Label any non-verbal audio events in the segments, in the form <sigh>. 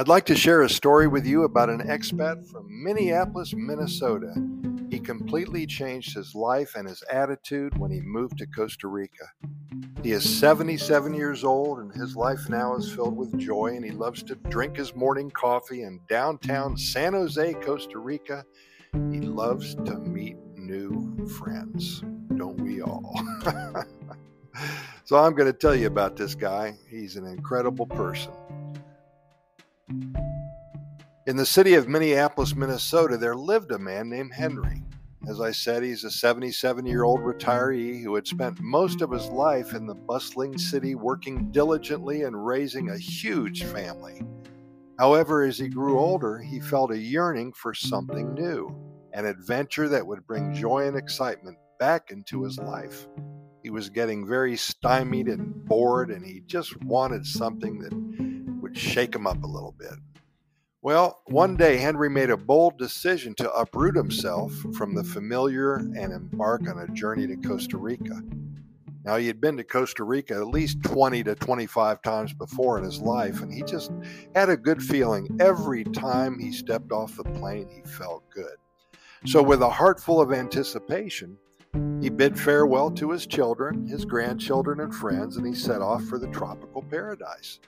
I'd like to share a story with you about an expat from Minneapolis, Minnesota. He completely changed his life and his attitude when he moved to Costa Rica. He is 77 years old, and his life now is filled with joy, and he loves to drink his morning coffee in downtown San Jose, Costa Rica. He loves to meet new friends. Don't we all? <laughs> so, I'm going to tell you about this guy. He's an incredible person. In the city of Minneapolis, Minnesota, there lived a man named Henry. As I said, he's a 77 year old retiree who had spent most of his life in the bustling city working diligently and raising a huge family. However, as he grew older, he felt a yearning for something new, an adventure that would bring joy and excitement back into his life. He was getting very stymied and bored, and he just wanted something that would shake him up a little bit. Well, one day Henry made a bold decision to uproot himself from the familiar and embark on a journey to Costa Rica. Now, he had been to Costa Rica at least 20 to 25 times before in his life, and he just had a good feeling every time he stepped off the plane, he felt good. So, with a heart full of anticipation, he bid farewell to his children, his grandchildren, and friends, and he set off for the tropical paradise.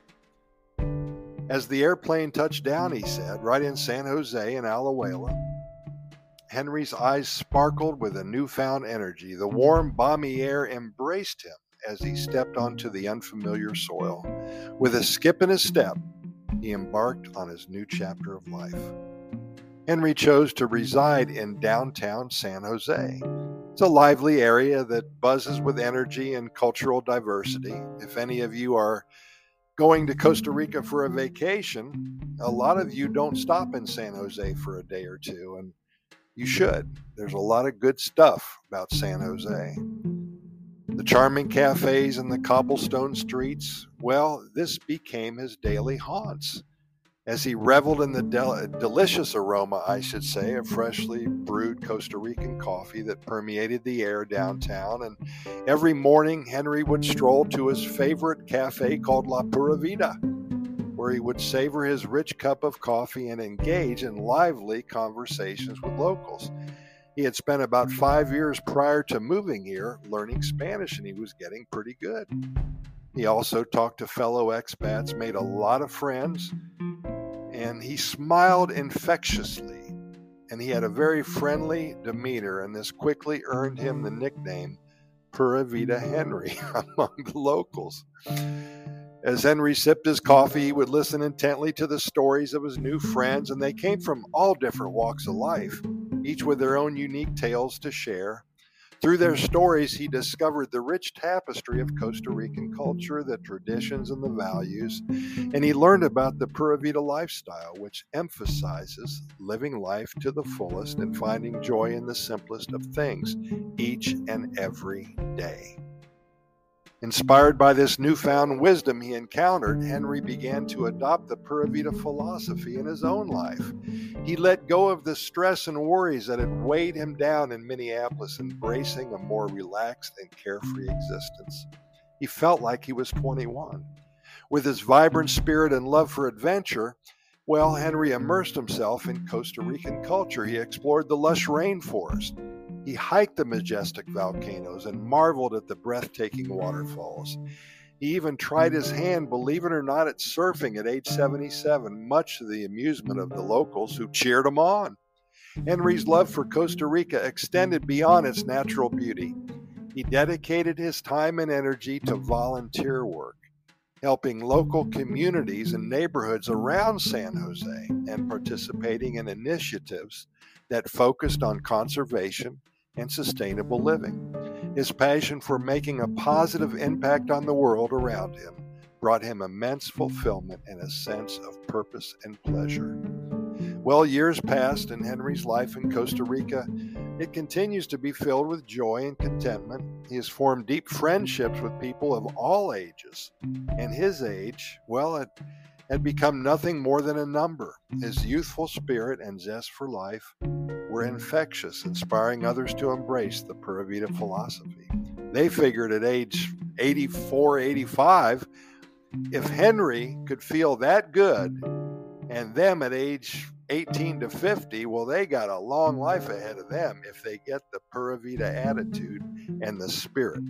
As the airplane touched down, he said, right in San Jose and Alajuela, Henry's eyes sparkled with a newfound energy. The warm, balmy air embraced him as he stepped onto the unfamiliar soil. With a skip and a step, he embarked on his new chapter of life. Henry chose to reside in downtown San Jose. It's a lively area that buzzes with energy and cultural diversity. If any of you are going to Costa Rica for a vacation, a lot of you don't stop in San Jose for a day or two, and you should. There's a lot of good stuff about San Jose. The charming cafes and the cobblestone streets, well, this became his daily haunts as he reveled in the del- delicious aroma, I should say, of freshly brewed Costa Rican coffee that permeated the air downtown. And every morning, Henry would stroll to his favorite cafe called La Pura Vida, where he would savor his rich cup of coffee and engage in lively conversations with locals. He had spent about five years prior to moving here learning Spanish, and he was getting pretty good. He also talked to fellow expats, made a lot of friends, and he smiled infectiously. And he had a very friendly demeanor, and this quickly earned him the nickname Pura Vida Henry <laughs> among the locals. As Henry sipped his coffee, he would listen intently to the stories of his new friends, and they came from all different walks of life, each with their own unique tales to share. Through their stories, he discovered the rich tapestry of Costa Rican culture, the traditions, and the values, and he learned about the Pura Vida lifestyle, which emphasizes living life to the fullest and finding joy in the simplest of things each and every day. Inspired by this newfound wisdom he encountered, Henry began to adopt the Pura Vida philosophy in his own life. He let go of the stress and worries that had weighed him down in Minneapolis, embracing a more relaxed and carefree existence. He felt like he was 21. With his vibrant spirit and love for adventure, well, Henry immersed himself in Costa Rican culture. He explored the lush rainforest he hiked the majestic volcanoes and marveled at the breathtaking waterfalls. He even tried his hand, believe it or not, at surfing at age 77, much to the amusement of the locals who cheered him on. Henry's love for Costa Rica extended beyond its natural beauty. He dedicated his time and energy to volunteer work, helping local communities and neighborhoods around San Jose and participating in initiatives that focused on conservation and sustainable living. His passion for making a positive impact on the world around him brought him immense fulfillment and a sense of purpose and pleasure. Well, years passed in Henry's life in Costa Rica. It continues to be filled with joy and contentment. He has formed deep friendships with people of all ages. And his age, well, it had become nothing more than a number. His youthful spirit and zest for life were infectious, inspiring others to embrace the Pura Vida philosophy. They figured at age 84, 85, if Henry could feel that good And them at age 18 to 50, well, they got a long life ahead of them if they get the Pura Vida attitude and the spirit.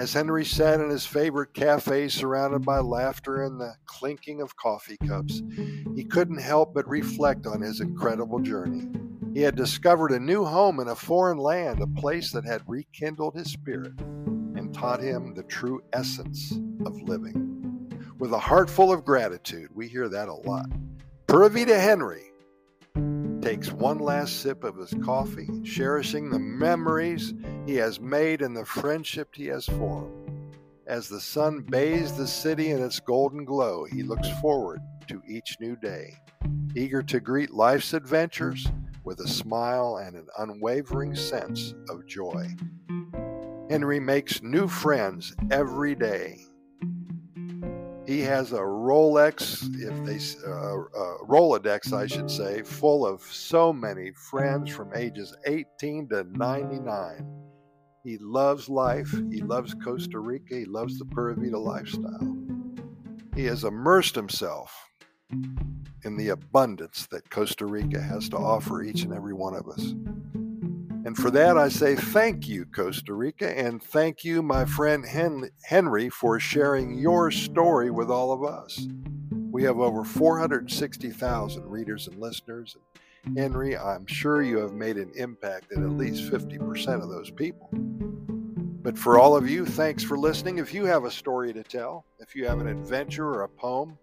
As Henry sat in his favorite cafe surrounded by laughter and the clinking of coffee cups, he couldn't help but reflect on his incredible journey. He had discovered a new home in a foreign land, a place that had rekindled his spirit and taught him the true essence of living. With a heart full of gratitude, we hear that a lot. Pura Henry takes one last sip of his coffee, cherishing the memories he has made and the friendship he has formed. As the sun bathes the city in its golden glow, he looks forward to each new day, eager to greet life's adventures with a smile and an unwavering sense of joy. Henry makes new friends every day he has a Rolex, if they uh, uh, Rolodex, I should say, full of so many friends from ages 18 to 99. He loves life. He loves Costa Rica. He loves the Pura Vida lifestyle. He has immersed himself in the abundance that Costa Rica has to offer each and every one of us. And for that, I say thank you, Costa Rica, and thank you, my friend Henry, for sharing your story with all of us. We have over 460,000 readers and listeners. And Henry, I'm sure you have made an impact in at least 50% of those people. But for all of you, thanks for listening. If you have a story to tell, if you have an adventure or a poem,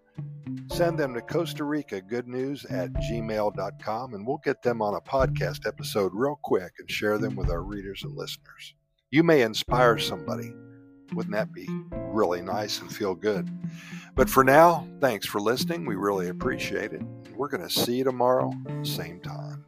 send them to Costa Rica Good News at gmail.com and we'll get them on a podcast episode real quick and share them with our readers and listeners. You may inspire somebody. Wouldn't that be really nice and feel good? But for now, thanks for listening. We really appreciate it. We're going to see you tomorrow, same time.